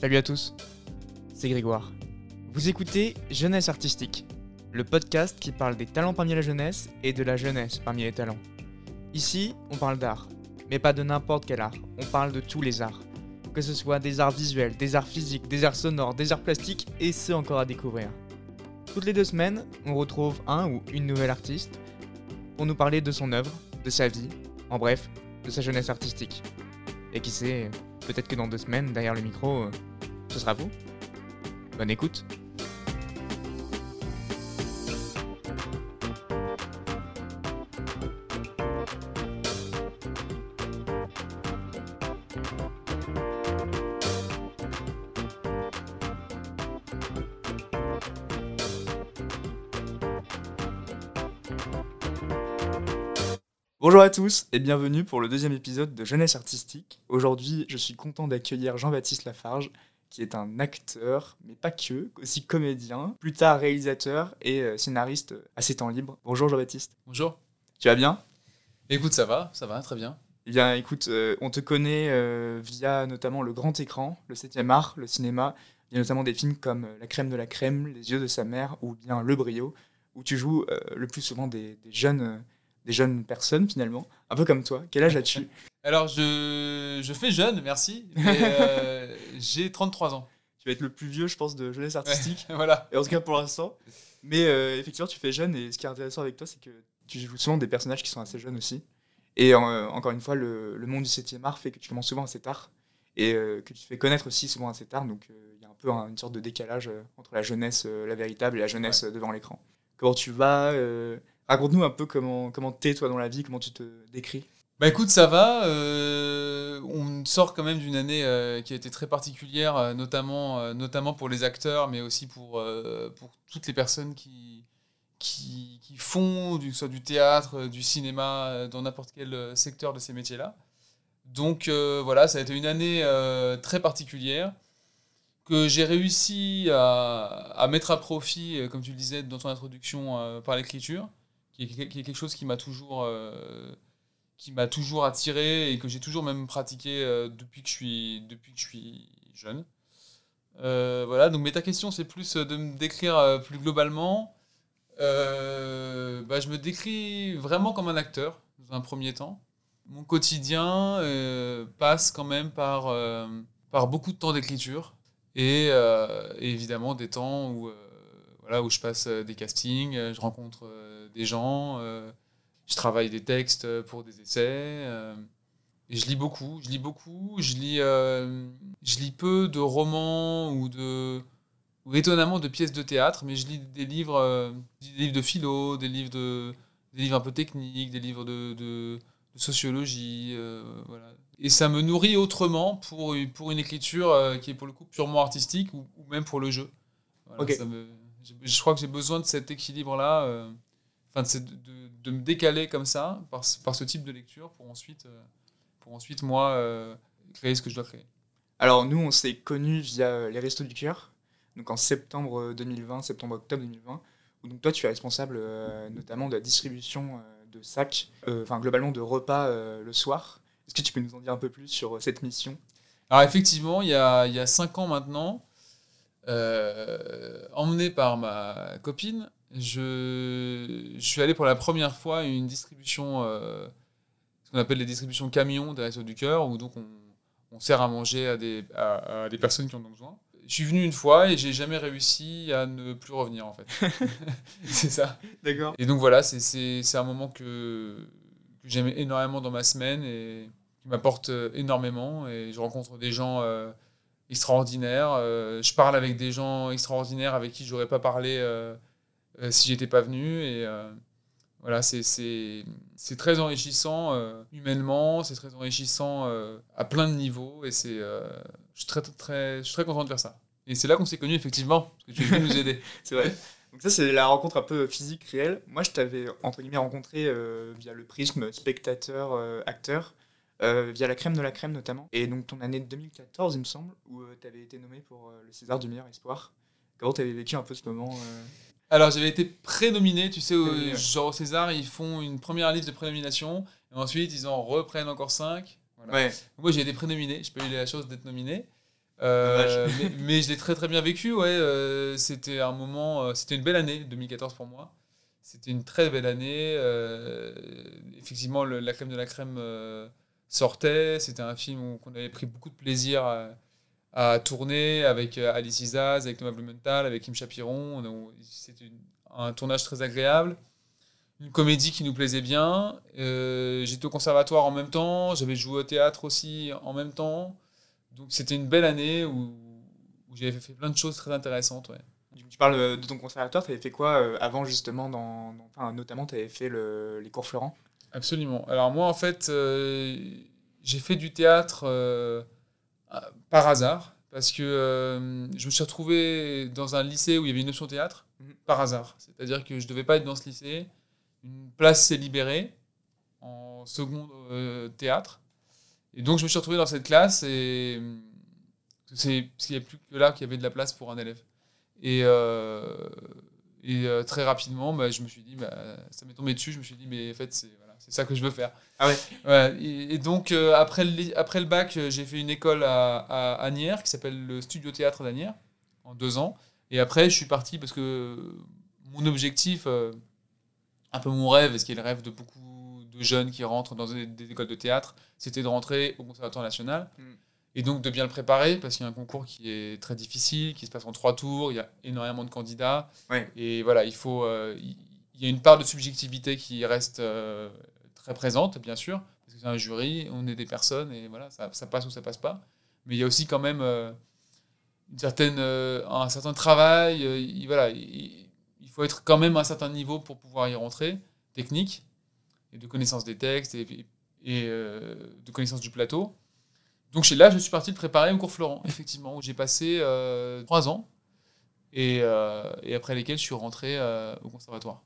Salut à tous, c'est Grégoire. Vous écoutez Jeunesse Artistique, le podcast qui parle des talents parmi la jeunesse et de la jeunesse parmi les talents. Ici, on parle d'art, mais pas de n'importe quel art, on parle de tous les arts. Que ce soit des arts visuels, des arts physiques, des arts sonores, des arts plastiques et ceux encore à découvrir. Toutes les deux semaines, on retrouve un ou une nouvelle artiste pour nous parler de son œuvre, de sa vie, en bref, de sa jeunesse artistique. Et qui sait, peut-être que dans deux semaines, derrière le micro, euh, ce sera vous. Bonne écoute. Bonjour à tous et bienvenue pour le deuxième épisode de Jeunesse Artistique. Aujourd'hui, je suis content d'accueillir Jean-Baptiste Lafarge, qui est un acteur, mais pas que, aussi comédien, plus tard réalisateur et euh, scénariste à ses temps libres. Bonjour Jean-Baptiste. Bonjour. Tu vas bien? Écoute, ça va, ça va, très bien. Eh bien, écoute, euh, on te connaît euh, via notamment le grand écran, le 7 art, le cinéma. Il y a notamment des films comme La crème de la crème, Les yeux de sa mère ou bien Le brio, où tu joues le plus souvent des, des jeunes des jeunes personnes finalement, un peu comme toi. Quel âge as-tu Alors, je, je, fais jeune, merci. euh, J'ai 33 ans. Tu vas être le plus vieux, je pense, de jeunesse artistique. voilà. Et en tout cas pour l'instant. Mais euh, effectivement, tu fais jeune et ce qui est intéressant avec toi, c'est que tu joues souvent des personnages qui sont assez jeunes aussi. Et euh, encore une fois, le, le, monde du 7e art fait que tu commences souvent assez tard et que tu te fais connaître aussi souvent assez tard. Donc il y a un peu une sorte de décalage entre la jeunesse, la véritable, et la jeunesse ouais. devant l'écran. Comment tu vas Raconte-nous un peu comment comment t'es toi dans la vie, comment tu te décris. Bah écoute, ça va. Euh, on sort quand même d'une année euh, qui a été très particulière, euh, notamment, notamment pour les acteurs, mais aussi pour, pour toutes les personnes qui, qui, qui font du, soit du théâtre, du cinéma, dans n'importe quel secteur de ces métiers-là. Donc voilà, ça a été une année très particulière que j'ai réussi à, à, mettre à profit, comme tu le disais dans ton introduction, par l'écriture qui est, qui est, quelque chose qui m'a toujours, euh, qui m'a toujours attiré et que j'ai toujours même pratiqué euh, depuis, que je suis, depuis que je suis jeune. Euh, voilà, donc, mais ta question, c'est plus de me décrire plus globalement. Bah, je me décris vraiment comme un acteur, dans un premier temps. Mon quotidien passe quand même par, par beaucoup de temps d'écriture et, et, évidemment des temps où voilà, où je passe des castings, je rencontre des gens, je travaille des textes pour des essais. et je lis beaucoup, je lis beaucoup, je lis, je lis peu de romans ou de ou étonnamment de pièces de théâtre, mais je lis des livres, des livres de philo, des livres de des livres un peu techniques, des livres de, de, de sociologie, euh, voilà. Et ça me nourrit autrement pour, pour une écriture euh, qui est pour le coup purement artistique ou, ou même pour le jeu. Voilà, okay. ça me, je crois que j'ai besoin de cet équilibre-là, euh, enfin de, de, de, me décaler comme ça par, par, ce type de lecture pour ensuite, euh, pour ensuite moi, euh, créer ce que je dois créer. Alors nous, on s'est connus via les Restos du Cœur, donc en septembre 2020, septembre-octobre 2020, où donc toi tu es responsable notamment de la distribution de sacs, enfin globalement de repas le soir. Est-ce que tu peux nous en dire un peu plus sur cette mission? Alors effectivement, il y a, il y a cinq ans maintenant, euh, emmené par ma copine, je, je, suis allé pour la première fois à une distribution, euh, ce qu'on appelle les distributions camions des Restos du Cœur, où donc on, on, sert à manger à des, à, à des personnes qui en ont besoin. Je suis venu une fois et j'ai jamais réussi à ne plus revenir en fait. c'est ça. D'accord. Et donc voilà, c'est un moment que, que j'aime énormément dans ma semaine et qui m'apporte énormément. Et je rencontre des gens. Euh, extraordinaire. Euh, je parle avec des gens extraordinaires avec qui j'aurais pas parlé euh, euh, si j'étais pas venu. Et voilà, c'est très enrichissant humainement, c'est très enrichissant à plein de niveaux. Et c'est, je, suis très, très, je suis très content de faire ça. Et c'est là qu'on s'est connus, effectivement, parce que tu es venu nous aider. c'est vrai. Donc ça, c'est la rencontre un peu physique, réelle. Moi, je t'avais, entre guillemets, rencontré via le prisme spectateur-acteur. Euh, via la crème de la crème notamment. Et donc ton année de 2014, il me semble, où euh, tu avais été nommé pour euh, le César du meilleur espoir. Comment tu avais vécu un peu ce moment Alors j'avais été prénominé, tu sais, au, genre au César, ils font une première liste de prénomination, et ensuite ils en reprennent encore cinq. Voilà. Ouais. Moi j'ai été prénominé, j'ai pas eu la chance d'être nominé. Euh, mais, mais, je l'ai très très bien vécu, ouais. Euh, c'était un moment, euh, c'était une belle année, 2014 pour moi. C'était une très belle année. effectivement, la crème de la crème sortait. C'était un film où on avait pris beaucoup de plaisir à, tourner avec Alice Isaz, avec Thomas Blumenthal, avec Kim Chapiron. C'était un tournage très agréable une comédie qui nous plaisait bien. J'étais au conservatoire en même temps, j'avais joué au théâtre aussi en même temps. Donc c'était une belle année où, où j'avais fait plein de choses très intéressantes. Ouais. Tu parles euh, de ton conservatoire, tu avais fait quoi euh, avant justement dans, enfin, Notamment, tu avais fait le, les cours Florent? Absolument. Alors moi, en fait, euh, j'ai fait du théâtre par hasard, parce que je me suis retrouvé dans un lycée où il y avait une option théâtre, mhm. par hasard. C'est-à-dire que je ne devais pas être dans ce lycée. Une place s'est libérée en second théâtre. Et donc, je me suis retrouvé dans cette classe et c'est qu'il n'y a plus que là qu'il y avait de la place pour un élève. Et, euh, et euh, très rapidement, bah, je me suis dit, bah, ça m'est tombé dessus, je me suis dit, mais en fait, c'est voilà, ça que je veux faire. Ah ouais, ouais et, donc, euh, après, le, après le bac, j'ai fait une école à, à Agnières qui s'appelle le Studio Théâtre d'Agnières en deux ans. Et après, je suis parti parce que mon objectif, un peu mon rêve, et ce qui est le rêve de beaucoup de jeunes qui rentrent dans des, écoles de théâtre, c'était de rentrer au Conservatoire national. Mm. Et donc de bien le préparer, parce qu'il y a un concours qui est très difficile, qui se passe en trois tours, il y a énormément de candidats. Et voilà, il faut. Euh, il y a une part de subjectivité qui reste euh, très présente, bien sûr, parce que c'est un jury, on est des personnes, et voilà, ça, ça, passe ou ça passe pas. Mais il y a aussi quand même euh, une certaine, un certain travail. il, voilà, il, il, faut être quand même à un certain niveau pour pouvoir y rentrer, technique et de connaissance des textes et, et euh, de connaissance du plateau. Donc là, je suis parti de préparer un cours Florent, effectivement, où j'ai passé euh, trois ans et, euh, et, après lesquels je suis rentré au conservatoire.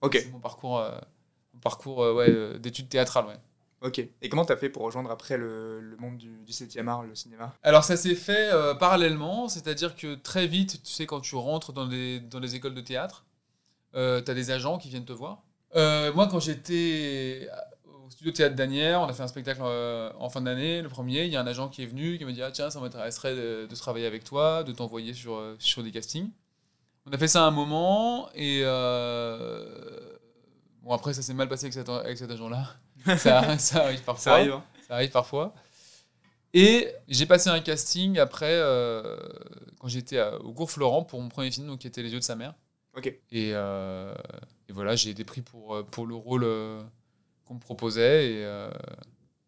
Ok. C'est mon parcours, mon parcours ouais, d'études théâtrales. Ouais. Ok. Et comment tu as fait pour rejoindre après le, le monde du, du 7e art, le cinéma? Alors ça s'est fait parallèlement, c'est-à-dire que très vite, tu sais, quand tu rentres dans les, dans les écoles de théâtre, tu as des agents qui viennent te voir euh, moi, quand j'étais au studio Théâtre d'Anière, on a fait un spectacle euh, en fin d'année, le premier. Il y a un agent qui est venu, qui m'a dit ah, Tiens, ça m'intéresserait de, travailler avec toi, de t'envoyer sur, euh, sur des castings. On a fait ça un moment, et. Bon, après, ça s'est mal passé avec cet, avec cet agent-là. ça, ça, arrive parfois. Ça arrive, hein. Ça arrive parfois. Et j'ai passé un casting après, quand j'étais au cours Florent pour mon premier film, donc, qui était Les yeux de sa mère. Ok. Et, et voilà, j'ai été pris pour, euh, pour le rôle euh, qu'on me proposait et euh,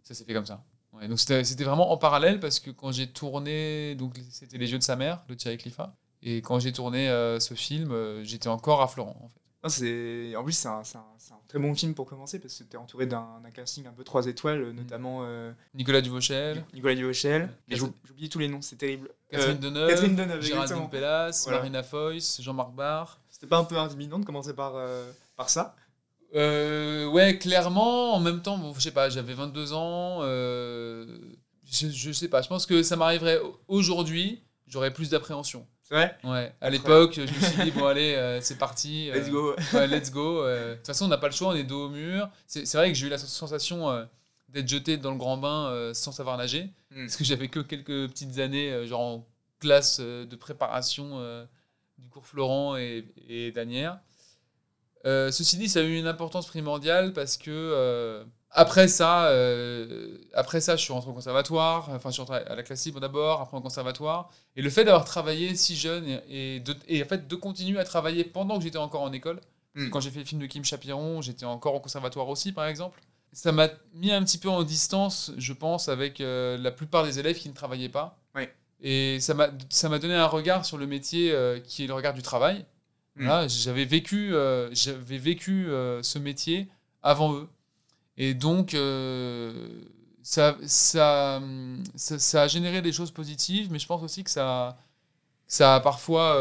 ça s'est fait comme ça. donc c'était vraiment en parallèle parce que quand j'ai tourné, donc c'était Les yeux de sa mère, de Thierry Cliffat, et quand j'ai tourné ce film, j'étais encore à Florent en fait. Ah, en plus, c'est un, un, très bon film pour commencer parce que tu es entouré d'un casting un peu trois étoiles, notamment. Nicolas Duvauchel. Nicolas Duvauchel. J'oublie tous les noms, c'est terrible. Catherine Deneuve. Catherine Deneuve, Géraldine Pellas, Marina Foyce, Jean-Marc Barr. C'était pas un peu intimidant de commencer par, euh, par ça? Euh, Ouais, clairement. En même temps, bon, je sais pas, j'avais 22 ans. Euh, je, je sais pas, je pense que ça m'arriverait aujourd'hui, j'aurais plus d'appréhension. C'est vrai Ouais. À l'époque, je me suis dit, bon, allez, c'est parti. let's go. let's go. De toute façon, on n'a pas le choix, on est dos au mur. C'est vrai que j'ai eu la sensation d'être jeté dans le grand bain sans savoir nager. Hmm. Parce que j'avais que quelques petites années, genre en classe de préparation du cours Florent et, et Danière. Euh, ceci dit, ça a eu une importance primordiale parce que euh, après ça, euh, après ça, je suis rentré au conservatoire. Enfin, je suis rentré à la classique d'abord, après au conservatoire. Et le fait d'avoir travaillé si jeune et, de, et, en fait de continuer à travailler pendant que j'étais encore en école. Hmm. Quand j'ai fait le film de Kim Chapiron, j'étais encore au conservatoire aussi, par exemple. Ça m'a mis un petit peu en distance, je pense, avec la plupart des élèves qui ne travaillaient pas. Oui. Et ça m'a donné un regard sur le métier euh, qui est le regard du travail. Mm. j'avais vécu, euh, j'avais vécu euh, ce métier avant eux. Et donc, ça, ça, ça, a généré des choses positives, mais je pense aussi que ça, ça, a, parfois,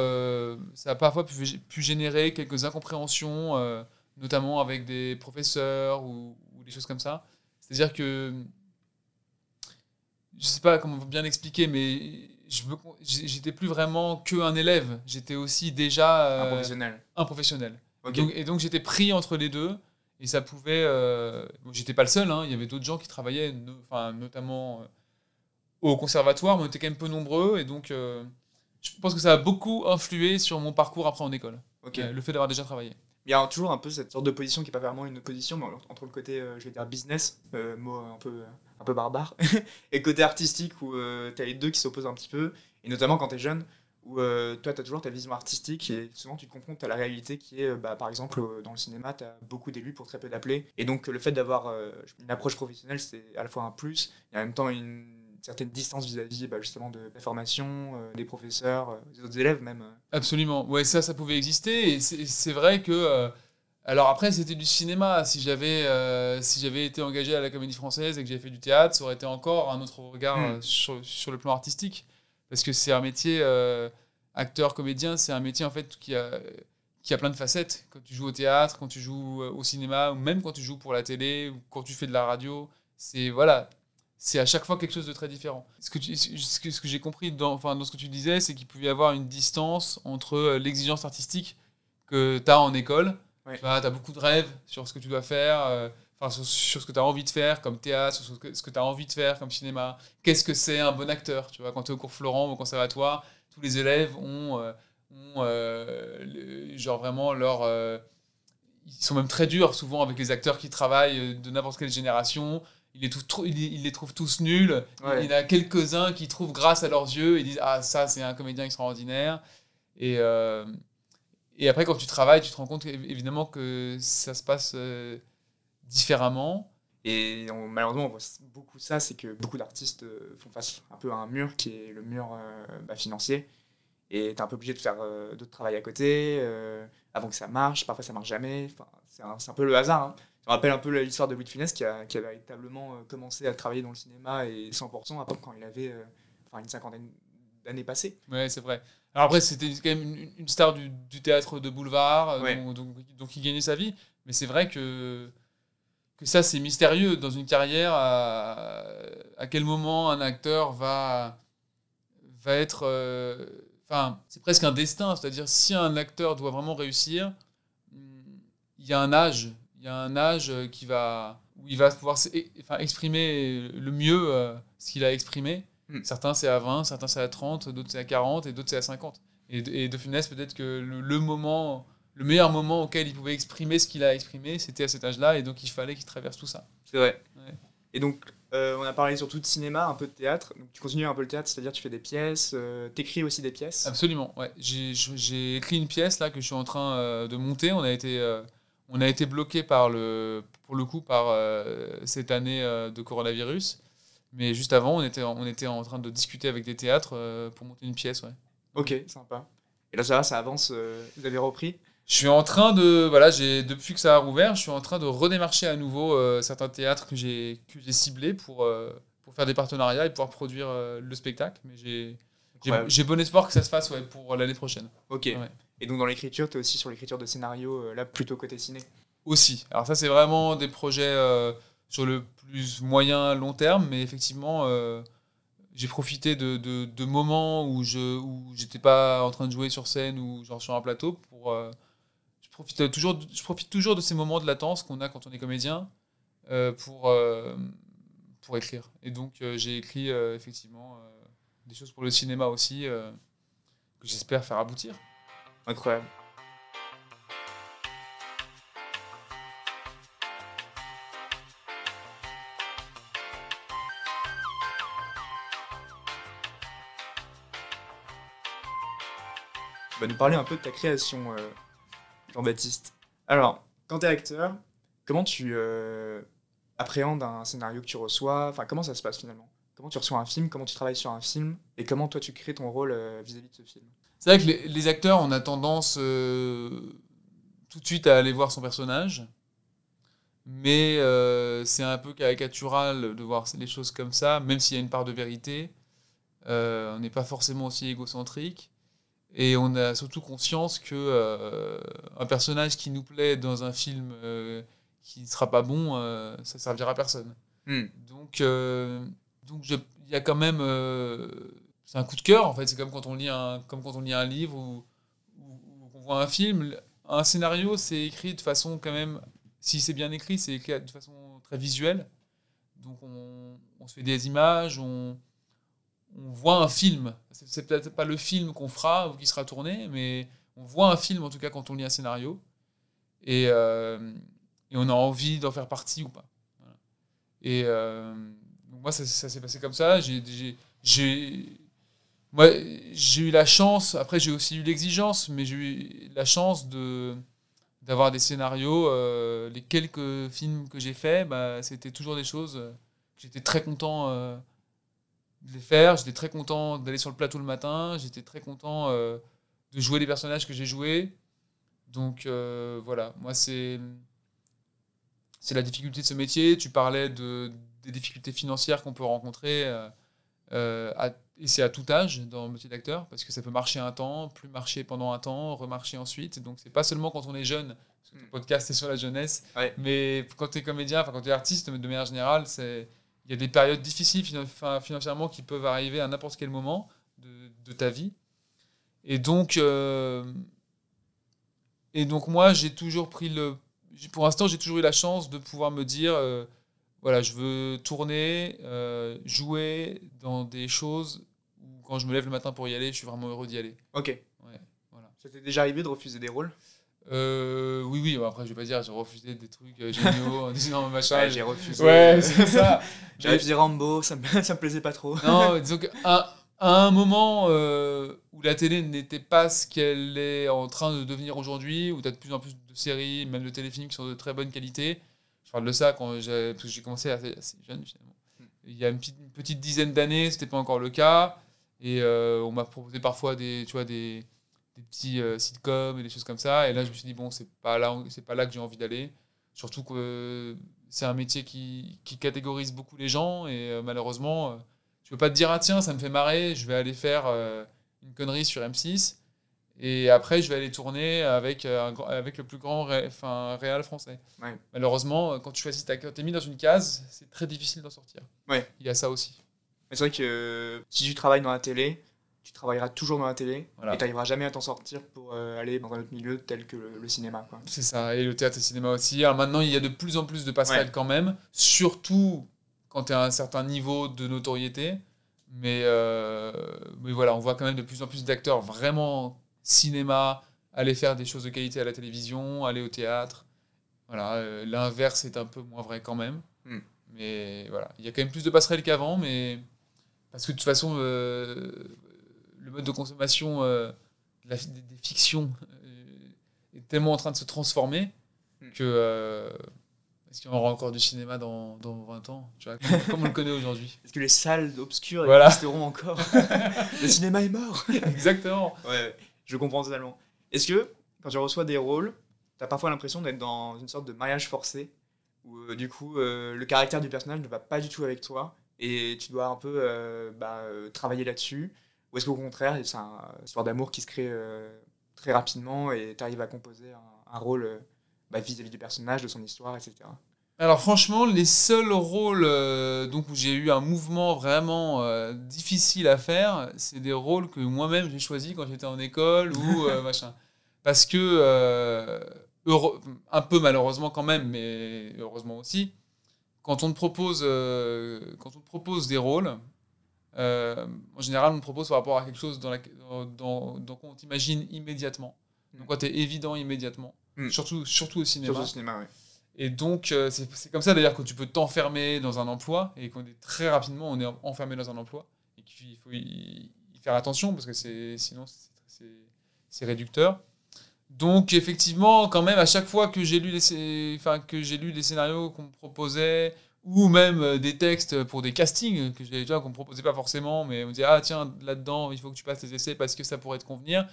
ça a parfois pu, pu générer quelques incompréhensions, notamment avec des professeurs ou, ou des choses comme ça. C'est-à-dire que je sais pas comment bien l'expliquer, mais j'étais plus vraiment que un élève. J'étais aussi déjà euh, un professionnel. Un professionnel. et donc j'étais pris entre les deux. Et ça pouvait. Euh, j'étais pas le seul. Hein, il y avait d'autres gens qui travaillaient, enfin notamment euh, au conservatoire, on était quand même peu nombreux, et donc je pense que ça a beaucoup influé sur mon parcours après en école. le fait d'avoir déjà travaillé. Il y a toujours un peu cette sorte de position qui n'est pas vraiment une opposition, mais entre le côté, je vais dire, business, mot un peu, un peu barbare, et le côté artistique où tu as les deux qui s'opposent un petit peu, et notamment quand tu es jeune, où euh, toi, tu as toujours ta vision artistique et souvent tu te confrontes à la réalité qui est, bah, par exemple, euh, dans le cinéma, tu as beaucoup d'élus pour très peu d'appelés. Et donc, le fait d'avoir euh, une approche professionnelle, c'est à la fois un plus et en même temps une certaine distance vis-à-vis bah, justement de la formation, des professeurs, des autres élèves même. Absolument. Ouais, ça, ça pouvait exister. Et c'est vrai que. alors après, c'était du cinéma. Si j'avais si j'avais été engagé à la Comédie Française et que j'avais fait du théâtre, ça aurait été encore un autre regard hmm. sur, sur, le plan artistique parce que c'est un métier euh, acteur comédien c'est un métier en fait qui a qui a plein de facettes quand tu joues au théâtre quand tu joues euh, au cinéma ou même quand tu joues pour la télé ou quand tu fais de la radio c'est voilà c'est à chaque fois quelque chose de très différent. Ce que, ce que, ce que j'ai compris dans, enfin, dans ce que tu disais, c'est qu'il pouvait y avoir une distance entre euh, l'exigence artistique que tu as en école. Tu as beaucoup de rêves sur ce que tu dois faire enfin, sur, ce que tu as envie de faire comme théâtre, sur ce que, tu as envie de faire comme cinéma. Qu'est-ce que c'est un bon acteur Tu vois, quand tu es au cours Florent, au conservatoire, tous les élèves ont, euh, euh, genre vraiment leur. Euh, ils sont même très durs souvent avec les acteurs qui travaillent de n'importe quelle génération. Ils les, trouvent, ils, les trouvent tous nuls. Il y en a quelques-uns qui trouvent grâce à leurs yeux et disent Ah, ça, c'est un comédien extraordinaire. Et, et après, quand tu travailles, tu te rends compte évidemment que ça se passe différemment. Et malheureusement, on voit beaucoup ça, c'est que beaucoup d'artistes euh, font face un peu à un mur qui est le mur euh, bah, financier. Et tu es un peu obligé de faire euh, d'autres travail à côté avant que ça marche. Parfois, ça marche jamais. Enfin, c'est un, un, peu le hasard. Hein. Ça rappelle un peu l'histoire de Louis de Funès qui a, qui a véritablement commencé à travailler dans le cinéma et 100% après quand il avait enfin, une cinquantaine d'années passées. Ouais, c'est vrai. Alors après, c'était quand même une, star du, du, théâtre de boulevard, donc, donc, il gagnait sa vie. Mais c'est vrai que que ça c'est mystérieux dans une carrière à, quel moment un acteur va va être euh, enfin c'est presque un destin. C'est-à-dire si un acteur doit vraiment réussir il y a un âge. Il y a un âge qui va où il va pouvoir enfin, exprimer le mieux euh, ce qu'il a exprimé. Hmm. certains c'est à 20 certains c'est à 30 d'autres c'est à 40 et d'autres c'est à 50 et, et de Funès peut-être que le moment le meilleur moment auquel il pouvait exprimer ce qu'il a exprimé, c'était à cet âge-là, et donc il fallait qu'il traverse tout ça. C'est vrai. Et donc, euh, on a parlé surtout de cinéma, un peu de théâtre. Donc, tu continues un peu le théâtre, c'est-à-dire tu fais des pièces, euh, tu écris aussi des pièces Absolument, ouais. J'ai écrit une pièce là que je suis en train euh, de monter. On a été, on a été bloqué par le, pour le coup par cette année de coronavirus. Mais juste avant, on était, on était en train de discuter avec des théâtres pour monter une pièce, ouais. Ok, sympa. Et là, ça va, ça avance, vous avez repris? Je suis en train de voilà j'ai depuis que ça a rouvert je suis en train de redémarcher à nouveau euh, certains théâtres que j'ai que j'ai ciblés pour euh, pour faire des partenariats et pouvoir produire euh, le spectacle. Mais j'ai j'ai bon espoir que ça se fasse ouais, pour l'année prochaine. Ok. Et donc dans l'écriture tu es aussi sur l'écriture de scénario là plutôt côté ciné. Aussi. Alors ça c'est vraiment des projets sur le plus moyen long terme. Mais effectivement j'ai profité de, de, de, moments où je où j'étais pas en train de jouer sur scène ou genre sur un plateau pour profite toujours, je profite toujours de ces moments de latence qu'on a quand on est comédien euh, pour, euh, pour écrire. Et donc, euh, j'ai écrit effectivement des choses pour le cinéma aussi que j'espère faire aboutir. Incroyable. Vas nous parler un peu de ta création Jean-Baptiste. Alors, quand tu es acteur, comment tu euh, appréhendes un scénario que tu reçois? Enfin, comment ça se passe finalement? Comment tu reçois un film? Comment tu travailles sur un film? Et comment toi tu crées ton rôle euh, vis-à-vis de ce film? C'est vrai que les, acteurs, on a tendance euh, tout de suite à aller voir son personnage. Mais c'est un peu caricatural de voir les choses comme ça, même s'il y a une part de vérité. on n'est pas forcément aussi égocentrique. Et on a surtout conscience que euh, un personnage qui nous plaît dans un film euh, qui ne sera pas bon, euh, ça servira à personne. Hmm. Donc, donc il y a quand même, c'est un coup de cœur en fait. C'est comme quand on lit un, comme quand on lit un livre ou, ou, qu'on voit un film. Un scénario, c'est écrit de façon quand même, si c'est bien écrit, c'est écrit de façon très visuelle. Donc on, on se fait des images, on, on voit un film. C'est peut-être pas le film qu'on fera ou qui sera tourné, mais on voit un film en tout cas quand on lit un scénario. Et, euh, on a envie d'en faire partie ou pas. Et euh, moi, ça, s'est passé comme ça. J'ai j'ai eu la chance, après j'ai aussi eu l'exigence, mais j'ai eu la chance de d'avoir des scénarios. Euh, les quelques films que j'ai faits, bah, c'était toujours des choses j'étais très content de les faire. J'étais très content d'aller sur le plateau le matin. J'étais très content euh, de jouer les personnages que j'ai joués. Donc euh, voilà, moi c'est c'est la difficulté de ce métier. Tu parlais de, des difficultés financières qu'on peut rencontrer. et c'est à tout âge dans le métier d'acteur, parce que ça peut marcher un temps, plus marcher pendant un temps, remarcher ensuite. Donc c'est pas seulement quand on est jeune, parce que podcast est sur la jeunesse, mais quand tu es comédien, enfin quand tu es artiste de manière générale, c'est il y a des périodes difficiles financièrement qui peuvent arriver à n'importe quel moment de, ta vie. Et donc, euh, et donc moi, j'ai toujours pris le... Pour l'instant, j'ai toujours eu la chance de pouvoir me dire, euh, voilà, je veux tourner, euh, jouer dans des choses où quand je me lève le matin pour y aller, je suis vraiment heureux d'y aller. Ok. Ouais, voilà. Ça t'est déjà arrivé de refuser des rôles? Euh, oui, oui, après, je vais pas dire, j'ai refusé des trucs euh, géniaux en disant machin. Ouais, j'ai refusé. Ouais, c'est ça. j'ai refusé Rambo, ça me, ça me plaisait pas trop. non, disons qu'à à un moment euh, où la télé n'était pas ce qu'elle est en train de devenir aujourd'hui, où tu as de plus en plus de séries, même de téléfilms qui sont de très bonne qualité. Je parle de ça quand j'ai, j'ai commencé assez, jeune finalement. Hmm. Il y a une petite, une petite dizaine d'années, c'était pas encore le cas. Et euh, on m'a proposé parfois des, tu vois, des, des petits euh, sitcoms et des choses comme ça. Et là, je me suis dit, bon, c'est pas là, c'est pas là que j'ai envie d'aller. Surtout que c'est un métier qui, qui, catégorise beaucoup les gens et euh, malheureusement, euh, tu peux pas te dire, ah tiens, ça me fait marrer, je vais aller faire une connerie sur M6 et après, je vais aller tourner avec, un, avec le plus grand ré, réal français. Malheureusement, quand tu choisis ta es mis dans une case, c'est très difficile d'en sortir. Ouais. Il y a ça aussi. C'est vrai que si tu travailles dans la télé, tu travailleras toujours dans la télé et tu n'arriveras jamais à t'en sortir pour euh, aller dans un autre milieu tel que le, cinéma. C'est ça, et le théâtre et le cinéma aussi. Alors maintenant, il y a de plus en plus de passerelles quand même, surtout quand tu as un certain niveau de notoriété. Mais, euh, mais voilà, on voit quand même de plus en plus d'acteurs vraiment cinéma, aller faire des choses de qualité à la télévision, aller au théâtre. Voilà, euh, l'inverse est un peu moins vrai quand même. Hmm. Mais voilà, il y a quand même plus de passerelles qu'avant, mais parce que de toute façon, le mode de consommation euh, des, fictions euh, est tellement en train de se transformer hmm. que euh, est-ce qu'il y aura encore du cinéma dans, dans 20 ans tu vois, comme, on le connaît aujourd'hui? Est-ce que les salles obscures voilà. existeront encore? Le cinéma est mort Exactement. Ouais, je comprends totalement. Est-ce que quand tu reçois des rôles, tu as parfois l'impression d'être dans une sorte de mariage forcé où du coup le caractère du personnage ne va pas du tout avec toi et tu dois un peu bah, travailler là-dessus ou est-ce qu'au contraire, c'est une histoire d'amour qui se crée euh, très rapidement et tu arrives à composer un, rôle euh, bah, vis-à-vis du personnage, de son histoire, etc. Alors franchement, les seuls rôles euh, donc, où j'ai eu un mouvement vraiment difficile à faire, c'est des rôles que moi-même j'ai choisis quand j'étais en école ou machin. Parce que, un peu malheureusement quand même, mais heureusement aussi, quand on te propose, quand on te propose des rôles, euh, en général, on propose par rapport à quelque chose dans, la, dans, dans, qu'on t'imagine immédiatement. Mm. Donc, quand tu es évident immédiatement. Mm. Surtout, surtout au cinéma. Surtout au cinéma, oui. Et donc, euh, c'est, comme ça d'ailleurs que tu peux t'enfermer dans un emploi et qu'on est très rapidement, on est enfermé dans un emploi. Et qu'il faut y, faire attention parce que sinon, c'est, réducteur. Donc, effectivement, quand même, à chaque fois que j'ai lu les, enfin, que j'ai lu les scénarios qu'on me proposait, ou même euh, des textes pour des castings que j'ai déjà qu'on me proposait pas forcément mais on me disait ah tiens là-dedans il faut que tu passes tes essais parce que ça pourrait te convenir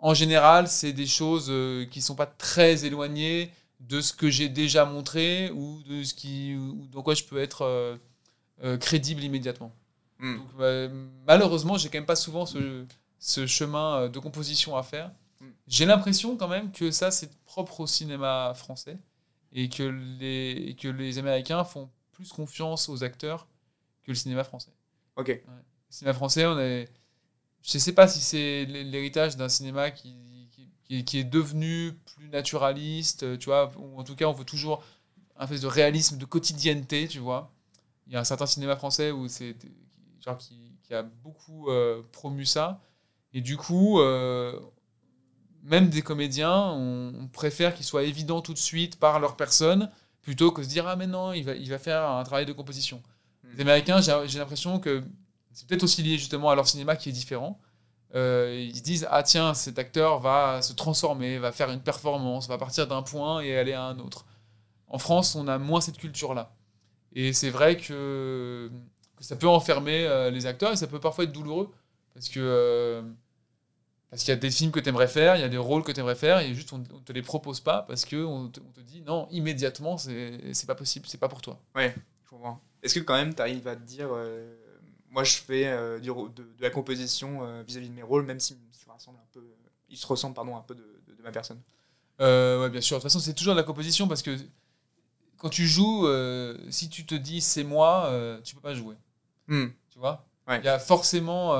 en général c'est des choses euh, qui sont pas très éloignées de ce que j'ai déjà montré ou de ce qui ou dans quoi je peux être euh, crédible immédiatement hmm. Donc, bah, malheureusement j'ai quand même pas souvent ce, ce chemin de composition à faire hmm. j'ai l'impression quand même que ça c'est propre au cinéma français et que les, que les Américains font plus confiance aux acteurs que le cinéma français. Ok. Le cinéma français, on est. Je sais pas si c'est l'héritage d'un cinéma qui, qui, qui, est devenu plus naturaliste, tu vois, ou en tout cas, on veut toujours un espèce de réalisme, de quotidienneté, tu vois. Il y a un certain cinéma français où c'est genre qui, qui a beaucoup euh, promu ça. Et du coup, euh, même des comédiens, on, on préfère qu'ils soient évidents tout de suite par leur personne, plutôt que se dire, ah mais non, il va, il va faire un travail de composition. Mm. Les Américains, j'ai j'ai l'impression que c'est peut-être aussi lié justement à leur cinéma qui est différent. Euh, ils se disent, ah tiens, cet acteur va se transformer, va faire une performance, va partir d'un point et aller à un autre. En France, on a moins cette culture-là. Et c'est vrai que, que ça peut enfermer euh, les acteurs et ça peut parfois être douloureux. Parce que euh, parce qu'il y a des films que tu aimerais faire, il y a des rôles que tu aimerais faire, et juste on ne te les propose pas parce qu'on te, on te dit non, immédiatement, c'est pas possible, c'est pas pour toi. Ouais, je comprends. Est-ce que quand même tu arrives à te dire, euh, moi je fais euh, du, de, de la composition euh, vis-à-vis de mes rôles, même s'ils se ressemblent un peu, ils se ressemblent pardon un peu de, de- de ma personne? Ouais, bien sûr. De toute façon, c'est toujours de la composition parce que quand tu joues, si tu te dis c'est moi, tu peux pas jouer. Hmm. Tu vois? Ouais. Il y a forcément,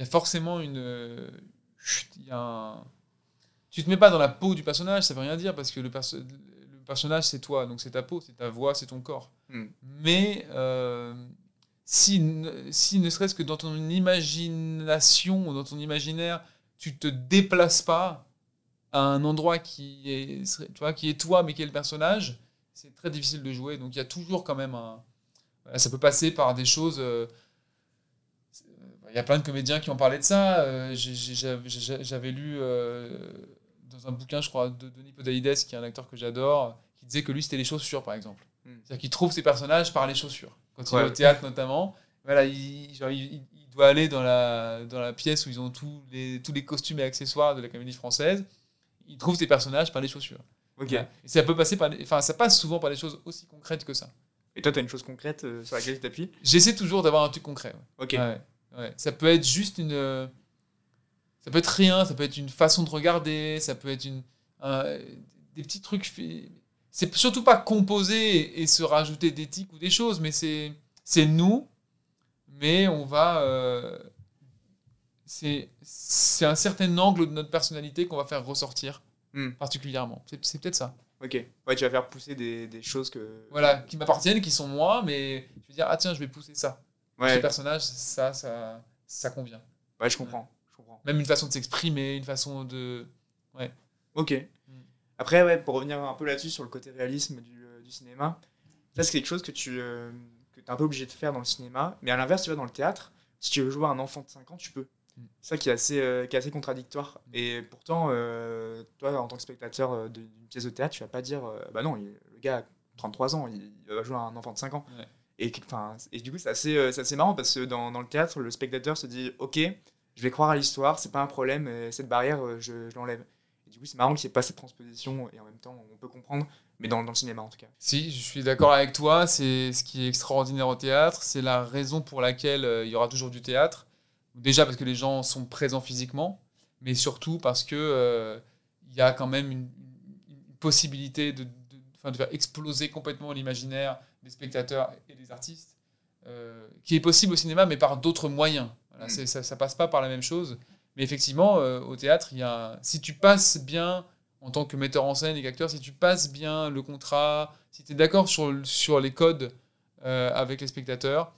il y a forcément une, euh, chut, y a un- Tu te mets pas dans la peau du personnage, ça veut rien dire parce que le, perso- le personnage c'est toi, donc c'est ta peau, c'est ta voix, c'est ton corps. Hmm. Mais euh, si, ne- si ne serait-ce que dans ton imagination ou dans ton imaginaire, tu te déplaces pas à un endroit qui est, tu vois, qui est toi mais qui est le personnage, c'est très difficile de jouer. Donc il y a toujours quand même un. ça peut passer par des choses. euh, Il y a plein de comédiens qui ont parlé de ça. Euh, J'avais lu euh, dans un bouquin, je crois, de Denis Podalides, qui est un acteur que j'adore, qui disait que lui, c'était les chaussures, par exemple. Hmm. C'est-à-dire qu'il trouve ses personnages par les chaussures. Quand il Ouais. est au théâtre, notamment, voilà, il, genre, il- il- il doit aller dans la, dans la pièce où ils ont tous les, tous les costumes et accessoires de la comédie française. Il trouve ses personnages par les chaussures. Ok. Voilà. Et ça peut passer par, enfin, ça passe souvent par des choses aussi concrètes que ça. Et toi, tu as une chose concrète euh, sur laquelle tu t'appuies? J'essaie toujours d'avoir un truc concret. ouais. Ok. Ouais, ouais. Ça peut être juste une. euh, Ça peut être rien, ça peut être une façon de regarder, ça peut être une, un- des petits trucs. C'est surtout pas composer et, se rajouter tics ou des choses, mais c'est c'est nous, mais on va. euh, c'est un certain angle de notre personnalité qu'on va faire ressortir Hmm. particulièrement. C'est c'est peut-être ça. Ok. Ouais, tu vas faire pousser des, des choses que. Voilà, qui m'appartiennent, qui sont moi, mais je vais dire, ah tiens, je vais pousser ça. Ce Ouais. personnage, ça, ça, ça convient. Ouais, je comprends. Je comprends. Même une façon de s'exprimer, une façon de. Ok. Mm. Après, ouais, pour revenir un peu là-dessus sur le côté réalisme du, euh, du cinéma, ça c'est quelque chose que tu euh, que es un peu obligé de faire dans le cinéma. Mais à l'inverse, tu vois, dans le théâtre, si tu veux jouer un enfant de 5 ans, tu peux. Mm. C'est ça qui est assez, euh, qui est assez contradictoire. Et pourtant, euh, toi, en tant que spectateur d'une pièce de théâtre, tu vas pas dire, bah non, il- le gars a 33 ans, il, il va jouer un enfant de 5 ans. Ouais. Et, et du coup, c'est assez, euh, assez marrant parce que dans, dans le théâtre, le spectateur se dit, ok, je vais croire à l'histoire, c'est pas un problème, euh, cette barrière, euh, je, l'enlève. Et du coup, c'est marrant qu'il n'y ait pas cette transposition et en même temps, on peut comprendre, mais dans, le cinéma en tout cas. Si, je suis d'accord avec toi, c'est ce qui est extraordinaire au théâtre, c'est la raison pour laquelle il y aura toujours du théâtre. Déjà parce que les gens sont présents physiquement, mais surtout parce que euh, il y a quand même une, possibilité de, de, de faire exploser complètement l'imaginaire des spectateurs et des artistes, euh, qui est possible au cinéma, mais par d'autres moyens. Voilà, Mm. c'est- ça, ça passe pas par la même chose. Mais effectivement, euh, au théâtre, il y a, si tu passes bien en tant que metteur en scène et qu'acteur, si tu passes bien le contrat, si tu es d'accord sur, sur les codes euh, avec les spectateurs,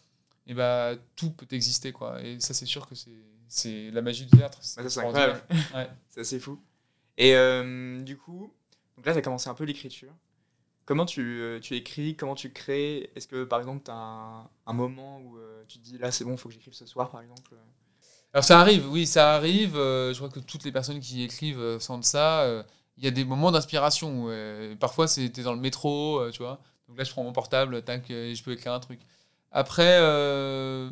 et ben tout peut exister. Quoi. Et ça, c'est sûr que c'est- la magie du théâtre. Bah, ça, c'est incroyable. Ouais. C'est assez fou. Et du coup, donc là, tu as commencé un peu l'écriture. Comment tu, euh, tu écris Comment tu crées? Est-ce que par exemple, tu as un, moment où euh, tu te dis là, c'est bon, il faut que j'écrive ce soir par exemple Alors ça arrive, oui, ça arrive. euh, je crois que toutes les personnes qui écrivent euh, sentent ça. euh, Il y a des moments d'inspiration. ouais. Parfois, c'était dans le métro, euh, tu vois. Donc là, je prends mon portable, tac, euh, et je peux écrire un truc. Après, euh,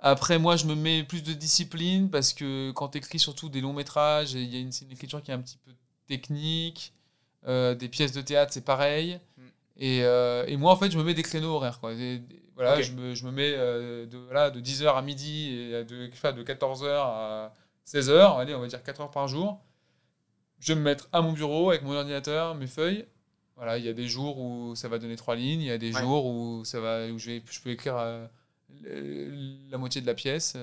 après, moi, je me mets plus de discipline parce que quand tu écris surtout des longs métrages, il y a une, une écriture qui est un petit peu technique. Euh, des pièces de théâtre, c'est pareil. Mm. Et, euh, et moi, en fait, je me mets des créneaux horaires. Quoi. Voilà, je, me, je me mets euh, de, voilà, de 10h à midi et de, de 14h à 16h, allez, on va dire 4 heures par jour. Je vais me mettre à mon bureau avec mon ordinateur, mes feuilles. Voilà, il y a des jours où ça va donner trois lignes, il y a des Ouais. jours où, ça va, où je, vais, je peux écrire la moitié de la pièce.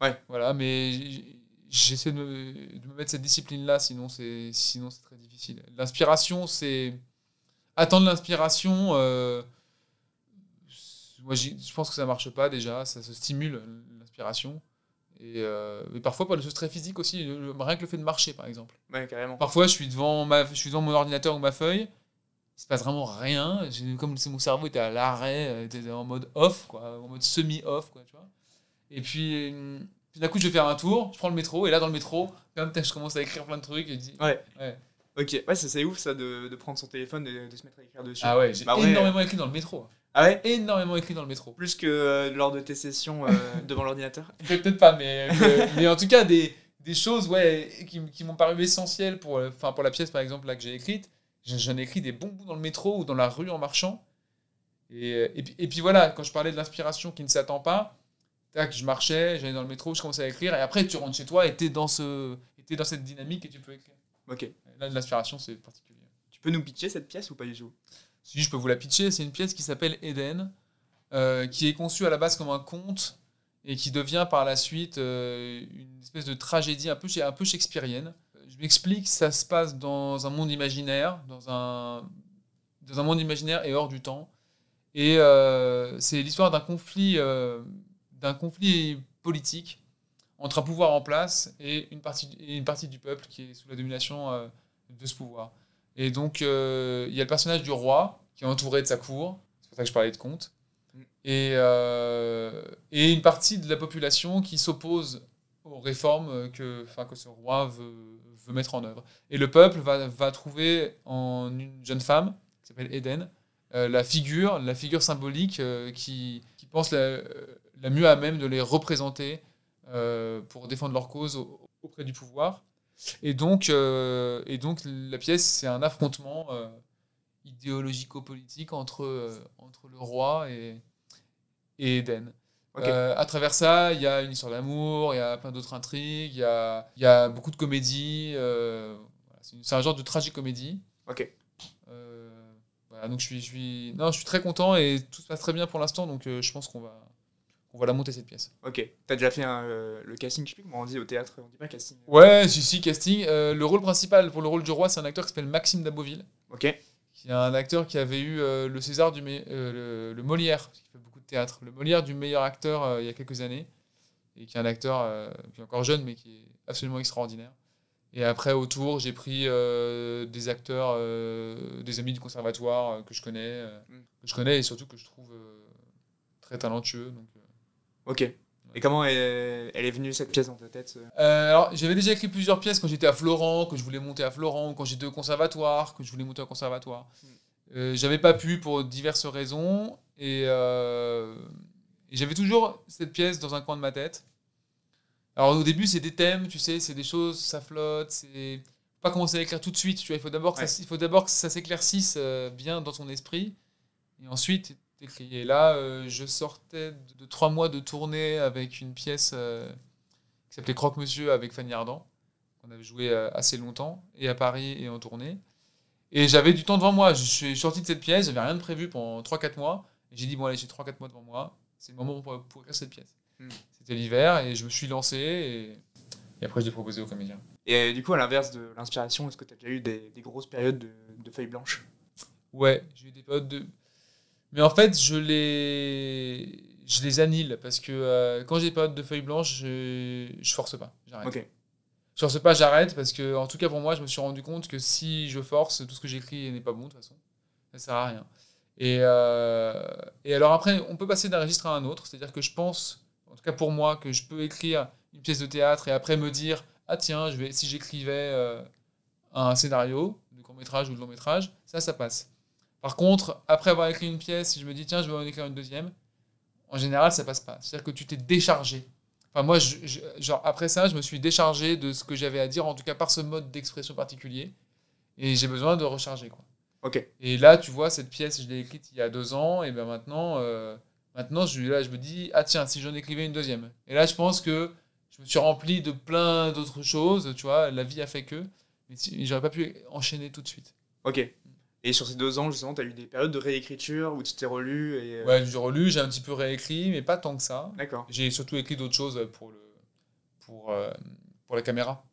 Ouais. Voilà, mais j'essaie de me, de me mettre cette discipline-là, sinon c'est sinon c'est très difficile. L'inspiration, c'est attendre l'inspiration. euh, Moi, je pense que ça marche pas déjà, ça se stimule l'inspiration. Et, euh, mais parfois, pour des choses très physiques aussi, le- le- rien que le fait de marcher, par exemple. Ouais, carrément. Parfois, je suis devant, ma, je suis devant mon ordinateur ou ma feuille, il se passe vraiment rien. Comme si mon cerveau était à l'arrêt, euh, était en mode off, quoi, en mode semi-off, quoi, tu vois. Et puis, puis d'un coup, je vais faire un tour, je prends le métro, et là, dans le métro, putain, je commence à écrire plein de trucs, et je dis, Ouais. Ouais. Ok, ouais, ça, c'est ouf ça de, de prendre son téléphone et de se mettre à écrire dessus. ah ouais, j'ai Bah ouais. énormément écrit dans le métro. Ah ouais? Énormément écrit dans le métro. Plus que euh, lors de tes sessions euh, devant l'ordinateur? Peut-être pas, mais, mais, mais en tout cas, des, des choses ouais, qui, qui m'ont paru essentielles pour, euh, enfin, pour la pièce, par exemple, là, que j'ai écrite. J'en ai écrit des bons bouts dans le métro ou dans la rue en marchant. Et, euh, et, puis, et puis voilà, quand je parlais de l'inspiration qui ne s'attend pas, tac, je marchais, j'allais dans le métro, je commençais à écrire, et après, tu rentres chez toi et t'es dans, ce, t'es dans cette dynamique et tu peux écrire. Ok. Là, l'inspiration, c'est particulier. Tu peux nous pitcher cette pièce ou pas du tout? Si je peux vous la pitcher, c'est une pièce qui s'appelle Eden, euh, qui est conçue à la base comme un conte et qui devient par la suite euh, une espèce de tragédie un peu, un peu shakespearienne. Je m'explique, ça se passe dans un monde imaginaire, dans un, dans un monde imaginaire et hors du temps. Et euh, c'est l'histoire d'un conflit, euh, d'un conflit politique entre un pouvoir en place et une partie, une partie du peuple qui est sous la domination euh, de ce pouvoir. Et donc, euh, il y a le personnage du roi qui est entouré de sa cour. C'est pour ça que je parlais de conte. Mm. Et, euh, et une partie de la population qui s'oppose aux réformes que, que ce roi veut, veut mettre en œuvre. Et le peuple va, va trouver en une jeune femme qui s'appelle Eden la figure, la figure symbolique qui, qui pense la, la mieux à même de les représenter euh, pour défendre leur cause au- auprès du pouvoir. Et donc, euh, et donc la pièce, c'est un affrontement euh, idéologico-politique entre, entre le roi et, et Eden. Ok. Euh, à travers ça, il y a une histoire d'amour, il y a plein d'autres intrigues, il y a, y a beaucoup de comédie. euh, voilà, c'est un genre de tragicomédie. Ok. Euh, voilà, donc je suis, je, suis, non, je suis très content et tout se passe très bien pour l'instant, donc je pense qu'on va, qu'on va la monter cette pièce. Ok. T'as déjà fait un, euh, le casting, je sais plus comment on dit au théâtre, on dit pas casting. Ouais, si, si, casting. Euh, le rôle principal pour le rôle du roi, c'est un acteur qui s'appelle Maxime Daboville, Ok. qui est un acteur qui avait eu euh, le César du me- le, le Molière, parce qu'il fait beaucoup de théâtre, le Molière du meilleur acteur il y a quelques années, et qui est un acteur qui est encore jeune, mais qui est absolument extraordinaire. Et après, autour, j'ai pris euh, des acteurs, euh, des amis du conservatoire euh, que je connais, Mm. que je connais et surtout que je trouve très talentueux. Donc. Ok. Et comment elle, elle est venue cette pièce dans ta tête euh Euh, alors, j'avais déjà écrit plusieurs pièces quand j'étais à Florent, que je voulais monter à Florent, quand j'étais au conservatoire, que je voulais monter au conservatoire. Mm. Euh, j'avais pas pu pour diverses raisons, et, euh, et j'avais toujours cette pièce dans un coin de ma tête. Alors, au début, c'est des thèmes, tu sais, c'est des choses, ça flotte, c'est. Pas commencer à écrire tout de suite, tu vois, il faut d'abord que, Ouais. ça, il faut d'abord que ça s'éclaircisse bien dans ton esprit, et ensuite. Et là, euh, je sortais de, de trois mois de tournée avec une pièce. euh, qui s'appelait Croque-Monsieur avec Fanny Ardant, qu'on avait joué euh, assez longtemps, et à Paris et en tournée. Et j'avais du temps devant moi. Je suis sorti de cette pièce, j'avais rien de prévu pendant 3-4 mois. J'ai dit, bon, allez, j'ai 3-4 mois devant moi, c'est le moment pour, pour écrire cette pièce. Hmm. C'était l'hiver, et je me suis lancé, et, et après, je l'ai proposé aux comédiens. Et du coup, à l'inverse de l'inspiration, est-ce que t'as déjà eu des, des grosses périodes de, de feuilles blanches? Ouais, j'ai eu des périodes de. Mais en fait, je les, je les annule parce que euh, quand j'ai des périodes de feuilles blanches, je, je force pas. J'arrête. Ok. Je force pas, j'arrête parce que, en tout cas pour moi, je me suis rendu compte que si je force, tout ce que j'écris n'est pas bon de toute façon. Ça sert à rien. Et, euh, et alors après, on peut passer d'un registre à un autre. C'est-à-dire que je pense, en tout cas pour moi, que je peux écrire une pièce de théâtre et après me dire ah tiens, je vais, si j'écrivais euh, un scénario de court métrage ou de long métrage, ça, ça passe. Par contre, après avoir écrit une pièce, si je me dis tiens, je vais en écrire une deuxième, en général, ça passe pas. C'est-à-dire que tu t'es déchargé. Enfin, moi, je- je- genre, après ça, je me suis déchargé de ce que j'avais à dire, en tout cas par ce mode d'expression particulier. Et j'ai besoin de recharger. Quoi. Ok. Et là, tu vois, cette pièce, je l'ai écrite il y a deux ans, et bien maintenant, euh, maintenant je, là, je me dis, ah tiens, si j'en écrivais une deuxième. Et là, je pense que je me suis rempli de plein d'autres choses, tu vois, la vie a fait que, mais si- j'aurais pas pu enchaîner tout de suite. Ok. Et sur ces deux ans, justement, t'as eu des périodes de réécriture où tu t'es relu et. euh, Ouais, j'ai relu, j'ai un petit peu réécrit, mais pas tant que ça. D'accord. J'ai surtout écrit d'autres choses pour, le, pour, euh, pour la caméra.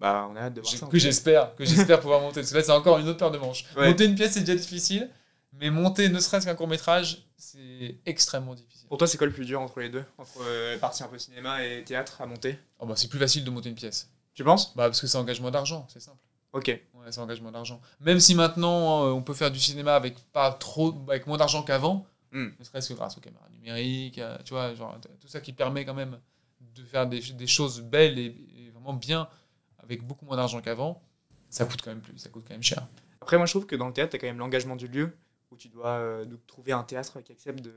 Bah, on a hâte de voir ça. que j'espère que j'espère pouvoir monter. Parce que là, c'est encore une autre paire de manches. Ouais. Monter une pièce, c'est déjà difficile. Mais monter ne serait-ce qu'un court métrage, c'est extrêmement difficile. Pour toi, c'est quoi le plus dur entre les deux? Entre euh, partie un peu cinéma et théâtre à monter? Oh bah, c'est plus facile de monter une pièce. Tu penses? Bah, parce que ça engage moins d'argent, c'est simple. Ok. Ouais, ça engage moins d'argent. Même si maintenant, euh, on peut faire du cinéma avec pas trop, avec moins d'argent qu'avant, Hmm. ne serait-ce que grâce aux caméras numériques, euh, tu vois, genre, tout ça qui permet quand même de faire des, des choses belles et, et vraiment bien avec beaucoup moins d'argent qu'avant, ça coûte quand même plus, ça coûte quand même cher. Après, moi, je trouve que dans le théâtre, t'as quand même l'engagement du lieu où tu dois euh, donc, trouver un théâtre qui accepte de.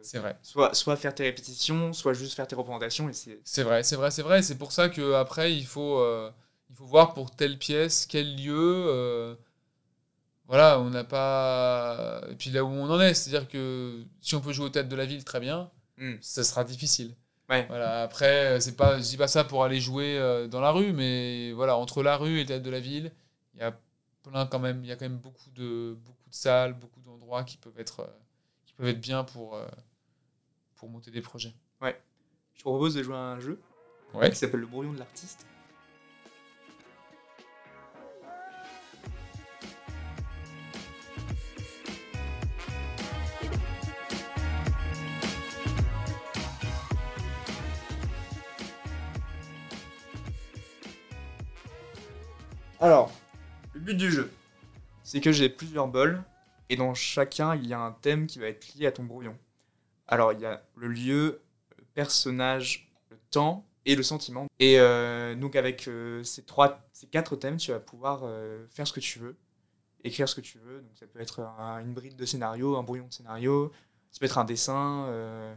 C'est vrai. Soit, soit faire tes répétitions, soit juste faire tes représentations. Et c'est. C'est vrai, c'est vrai, c'est vrai. C'est pour ça que après il faut, euh, il faut voir pour telle pièce, quel lieu. euh, voilà, on n'a pas. Et puis là où on en est, c'est-à-dire que si on peut jouer au théâtre de la ville, très bien. Hmm. Ça sera difficile. Ouais. Voilà. Après, c'est pas, je dis pas ça pour aller jouer euh, dans la rue, mais voilà, entre la rue et le théâtre de la ville, il y a plein quand même, il y a quand même beaucoup de, beaucoup de salles, beaucoup d'endroits qui peuvent être, euh, qui peuvent être bien pour, euh, pour monter des projets. Je te propose de jouer à un jeu Ouais. qui s'appelle le brouillon de l'artiste. Alors, le but du jeu, c'est que j'ai plusieurs bols et dans chacun il y a un thème qui va être lié à ton brouillon. Alors il y a le lieu, le personnage, le temps et le sentiment. Et euh, donc avec euh, ces trois, ces quatre thèmes, tu vas pouvoir euh, faire ce que tu veux, écrire ce que tu veux. Donc ça peut être un- une bride de scénario, un brouillon de scénario, ça peut être un dessin,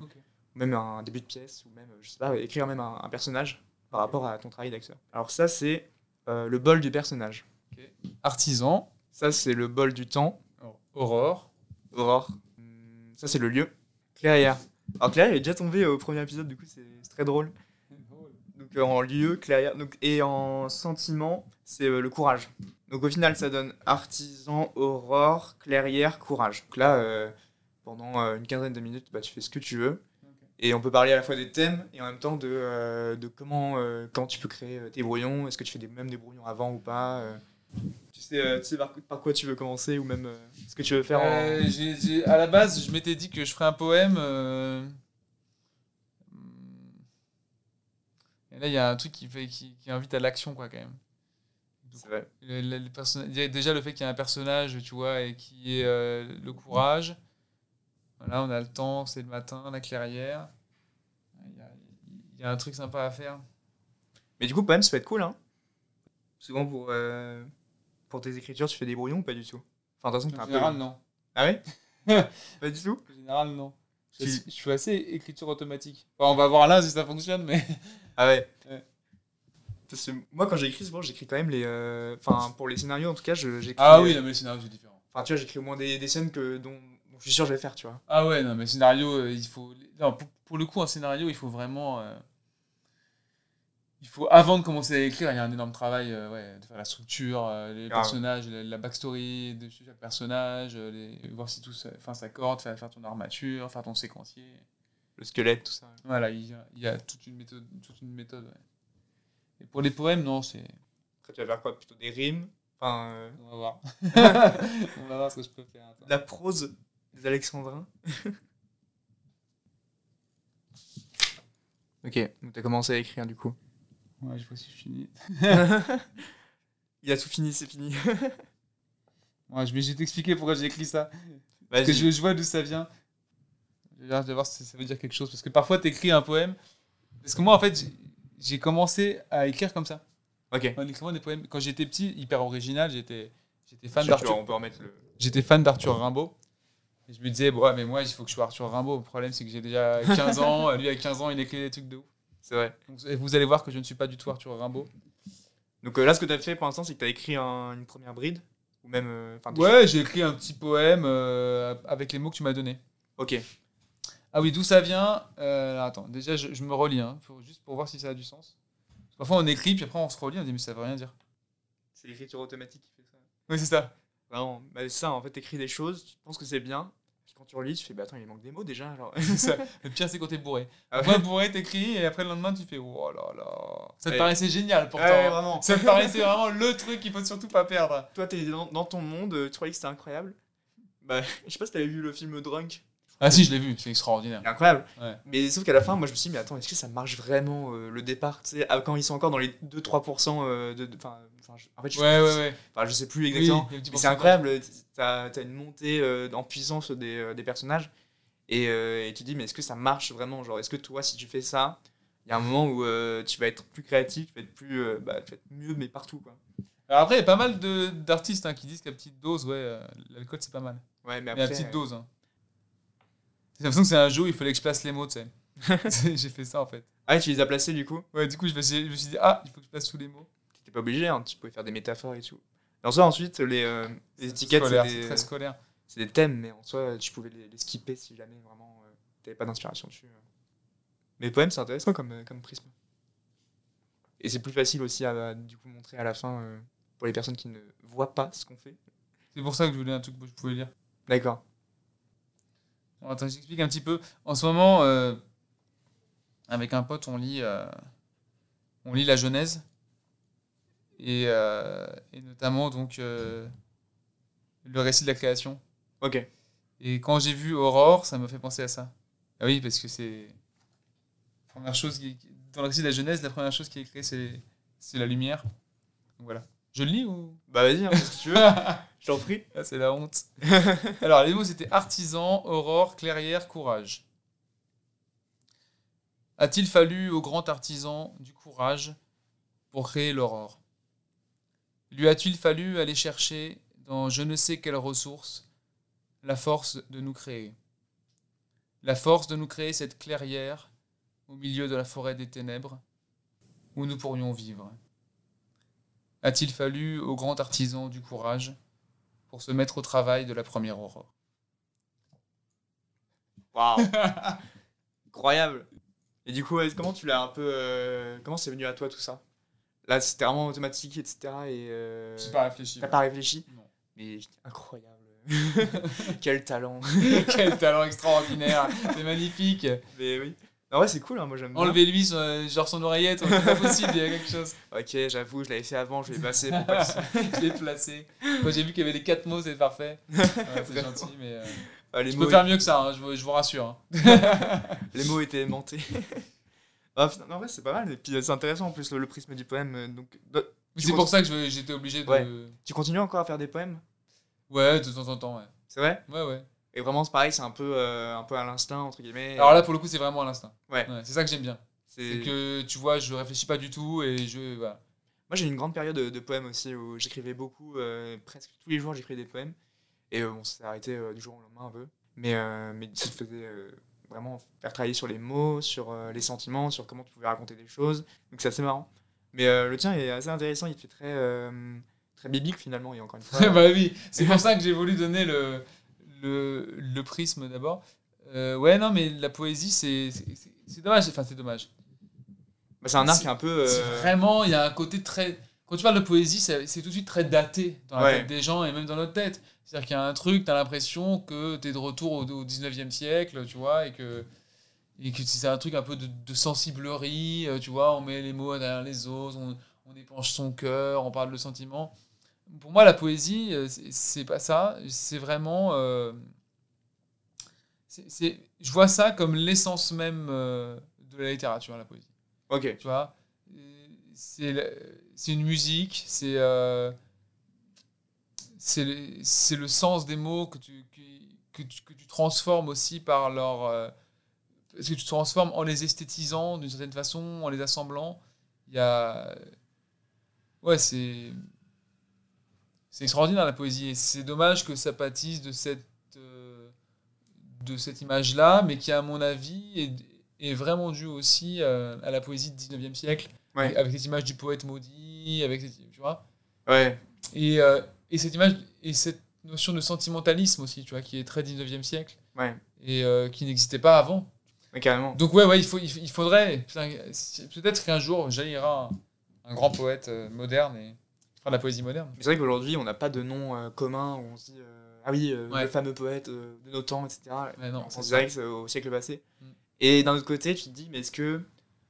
même un début de pièce, ou même je sais pas, écrire même un, un personnage par rapport à ton travail d'acteur. Alors ça c'est euh, le bol du personnage. Artisan, Ça c'est le bol du temps. Aurore. Aurore. Hum, Ça, c'est le lieu. Clairière. Alors, Clairière, est déjà tombé au premier épisode, du coup, c'est très drôle. Donc, euh, en lieu, Clairière. Donc, et en sentiment, c'est euh, le courage. Donc, au final, ça donne artisan, aurore, clairière, courage. Donc là, pendant une quinzaine de minutes, bah, tu fais ce que tu veux. Et on peut parler à la fois des thèmes et en même temps de, euh, de comment, euh, quand tu peux créer euh, tes brouillons. Est-ce que tu fais des, même des brouillons avant ou pas euh? Tu sais, tu sais par, par quoi tu veux commencer ou même ce que tu veux faire en... À la base, je m'étais dit que je ferais un poème. Et là, il y a un truc qui, fait, qui, qui invite à l'action, quoi, quand même. C'est vrai. Le- le- déjà le fait qu'il y a un personnage, tu vois, et qui est le courage. Voilà, on a le temps, c'est le matin, la clairière. Y a, un truc sympa à faire. Mais du coup, poème, ça peut être cool, hein Souvent, pour, euh, pour tes écritures, tu fais des brouillons ou pas du tout? Enfin, de toute façon, t'es En peu... général, non. Ah ouais? Pas du tout? En général, non. Je, Tu- je suis assez écriture automatique. Enfin, on va voir là si ça fonctionne, mais. Ah ouais Ouais. Parce que moi, quand j'écris, souvent, j'écris quand même les... euh, Enfin, pour les scénarios, en tout cas, je- j'écris... Ah oui, non, mais le scénario, c'est différent. Enfin, tu vois, j'écris au moins des, des scènes que, dont, dont je suis sûr que je vais faire, tu vois. Ah ouais, non, mais scénario, euh, il faut. Non, pour, pour le coup, un scénario, il faut vraiment. euh, Il faut, avant de commencer à écrire, il y a un énorme travail euh, ouais, de faire la structure, euh, les Grave. personnages, la, la backstory de chaque personnage, euh, les, voir si tout enfin, s'accorde, faire, faire ton armature, faire ton séquencier. Le squelette, tout ça. Voilà, il y a, il y a toute une méthode. Toute une méthode. Et pour les poèmes, non, c'est. Après, tu vas faire quoi Plutôt des rimes? Enfin, On va voir. On va voir ce que je peux faire. attends. la prose des alexandrins Ok, donc t'as commencé à écrire, du coup. Ouais, je vois si je finis. Il a tout fini, c'est fini. Ouais, je vais t'expliquer pourquoi j'ai écrit ça. Parce que je, je vois d'où ça vient. Je vais voir- je vais voir si ça veut dire quelque chose. Parce que parfois, tu écris un poème. Parce que moi, en fait, j'ai- j'ai commencé à écrire comme ça. Ok. En écrivant des poèmes. Quand j'étais petit, hyper original, j'étais fan d'Arthur. On peut remettre le... J'étais fan d'Arthur Rimbaud. Et je me disais, bon, ouais, mais moi, il faut que je sois Arthur Rimbaud. Le problème, c'est que j'ai déjà 15 ans. Lui, à 15 ans, il écrit des trucs de ouf. C'est vrai. Donc, et vous allez voir que je ne suis pas du tout Arthur Rimbaud. Donc euh, là, ce que tu as fait pour l'instant, c'est que tu as écrit un- une première bride Ou même. euh, Ouais, j'ai écrit un petit poème euh, avec les mots que tu m'as donnés. Ok. Ah oui, d'où ça vient Attends, déjà, je, je me relis, hein, pour- juste pour voir si ça a du sens. Parfois, on écrit, puis après, on se relit, on dit, mais ça veut rien dire. C'est l'écriture automatique qui fait ça. Oui, c'est ça. Vraiment. Bah, c'est ça, en fait, t'écris des choses, tu penses que c'est bien. Quand tu relis, tu fais, bah attends, il manque des mots déjà. Alors. Ça. Le pire, c'est quand t'es bourré. Ah Après, bourré, t'écris, et après, le lendemain, tu fais, oh là là. Ça te Ouais. paraissait génial, pourtant. Ouais, vraiment. Ça te paraissait vraiment le truc qu'il faut surtout pas perdre. Toi, t'es dans, dans ton monde, tu croyais que c'était incroyable? Bah, je sais pas si t'avais vu le film Drunk. Ah si, je l'ai vu, c'est extraordinaire. Incroyable. Ouais. Mais sauf qu'à la fin, moi je me suis dit, mais attends, est-ce que ça marche vraiment euh, le départ quand ils sont encore dans les 2-3% euh, de. de- je- en fait, je, Ouais, je sais plus exactement. mais c'est incroyable, t'as as une montée euh, en puissance des, euh, des personnages. Et, et tu te dis, mais est-ce que ça marche vraiment? Genre, est-ce que toi, si tu fais ça, il y a un moment où tu vas être plus créatif, tu vas être, plus, bah, tu vas être mieux, mais partout, quoi. Alors après, il y a pas mal d'artistes hein, qui disent qu'à petite dose, ouais, l'alcool c'est pas mal. Ouais, mais Mais à après. petite dose. Hein. J'ai l'impression que c'est un jeu où il fallait que je place les mots, tu sais. J'ai fait ça en fait. Ah, tu les as placés du coup? Ouais, du coup, je me suis, je me suis dit, ah, il faut que je place tous les mots. T'étais pas obligé, hein, tu pouvais faire des métaphores et tout. Et en soi, ensuite, les, euh, les étiquettes, c'est des, très scolaire. c'est des thèmes, mais en soi, tu pouvais les, les skipper si jamais vraiment euh, t'avais pas d'inspiration dessus. euh. Mais les poèmes, c'est intéressant comme, euh, comme prisme. Et c'est plus facile aussi à, du coup montrer à la fin euh, pour les personnes qui ne voient pas ce qu'on fait. C'est pour ça que je voulais un truc que je pouvais lire. D'accord. Attends, j'explique un petit peu. En ce moment, euh, avec un pote, on lit, euh, on lit la Genèse. Et, euh, et notamment, donc, le récit de la création. Ok. Et quand j'ai vu Aurore, ça me fait penser à ça. Ah oui, parce que c'est. la Première chose qui... Dans le récit de la Genèse, la première chose qui est créée, c'est c'est la lumière. Donc voilà. Je le lis ou? Bah vas-y, hein, que tu veux. Je t'en prie. Ah, c'est la honte. Alors, les mots, c'était artisan, aurore, clairière, courage. A-t-il fallu au grand artisan du courage pour créer l'aurore? Lui a-t-il fallu aller chercher dans je ne sais quelle ressource la force de nous créer? La force de nous créer cette clairière au milieu de la forêt des ténèbres où nous pourrions vivre? A-t-il fallu au grand artisan du courage pour se mettre au travail de la première aurore. Waouh. Incroyable. Et du coup, ouais, comment tu l'as un peu. euh, comment c'est venu à toi tout ça? Là, c'était vraiment automatique, etc. Et. euh, J'ai pas réfléchi. T'as pas réfléchi? Non. Mais incroyable. Quel talent. Quel talent extraordinaire, c'est magnifique. Mais oui. En vrai, c'est cool, hein, moi j'aime bien. Enlevez-lui son- genre son oreillette, c'est pas possible, il y a quelque chose. Ok, j'avoue, je l'avais fait avant, je l'ai passé pour Je l'ai placé. Quand j'ai vu qu'il y avait les quatre mots, c'est parfait. Ouais, c'est gentil, mais euh, Ah, les, je mots, peux faire mieux que ça, hein, je, vous, je vous rassure. hein. les mots étaient aimantés. ah, putain, en vrai, c'est pas mal. Et puis c'est intéressant en plus le, le prisme du poème. euh, Donc, de- C'est pour ça que j'étais obligé de. Ouais. Ouais. tu continues encore à faire des poèmes? De temps en temps, ouais. C'est vrai? Ouais, ouais. Et vraiment, c'est pareil, c'est un peu, euh, un peu à l'instinct, entre guillemets. Alors là, pour le coup, c'est vraiment à l'instinct. Ouais. c'est ça que j'aime bien. c'est que tu vois, je réfléchis pas du tout et je. Voilà. Moi, j'ai eu une grande période de, de poèmes aussi où j'écrivais beaucoup, euh, presque tous les jours, j'écrivais des poèmes. Et euh, bon, ça s'est arrêté euh, du jour au lendemain un peu. Mais, mais ça te faisait vraiment faire travailler sur les mots, sur les sentiments, sur comment tu pouvais raconter des choses. Donc c'est assez marrant. Mais le tien est assez intéressant, il te fait très, très biblique finalement. Et encore une fois, bah oui, c'est pour ça que j'ai voulu donner le, le, le prisme d'abord. Euh, ouais, non, mais la poésie, c'est dommage. Enfin, c'est dommage. bah, c'est un art c'est- qui est un peu. Euh, vraiment, il y a un côté très. Quand tu parles de poésie, c'est tout de suite très daté dans la Ouais. tête des gens et même dans notre tête. C'est-à-dire qu'il y a un truc, tu as l'impression que tu es de retour au, au 19e siècle, tu vois, et que, et que c'est un truc un peu de, de sensiblerie, euh, tu vois, on met les mots derrière les autres, on, on épanche son cœur, on parle de sentiments. Pour moi, la poésie, euh, c'est- pas ça, c'est vraiment. euh, je vois ça comme l'essence même euh, de la littérature, la poésie Ok. tu vois? C'est une musique c'est euh, c'est le, c'est le sens des mots que tu, qui- que, tu, que tu transformes aussi par leur euh, parce que tu transformes en les esthétisant d'une certaine façon en les assemblant il y a ouais c'est c'est extraordinaire la poésie et c'est dommage que ça pâtisse de cette euh, de cette image là mais qui à mon avis est, est vraiment due aussi euh, à la poésie du 19e siècle Ouais. avec cette image du poète maudit avec cette, tu vois Ouais. et, euh, et cette image et cette notion de sentimentalisme aussi tu vois qui est très 19e siècle Ouais. et qui n'existait pas avant Ouais, carrément. donc ouais ouais il faut il, il faudrait peut-être qu'un jour jaillira un, un grand poète moderne et de la poésie moderne Mais C'est vrai qu'aujourd'hui, on n'a pas de nom euh, commun où on se dit euh, Ah oui, euh, Ouais. le fameux poète euh, de nos temps, etc. Ouais, non, on c'est pense direct au siècle passé. Mm. Et d'un autre côté, tu te dis Mais est-ce que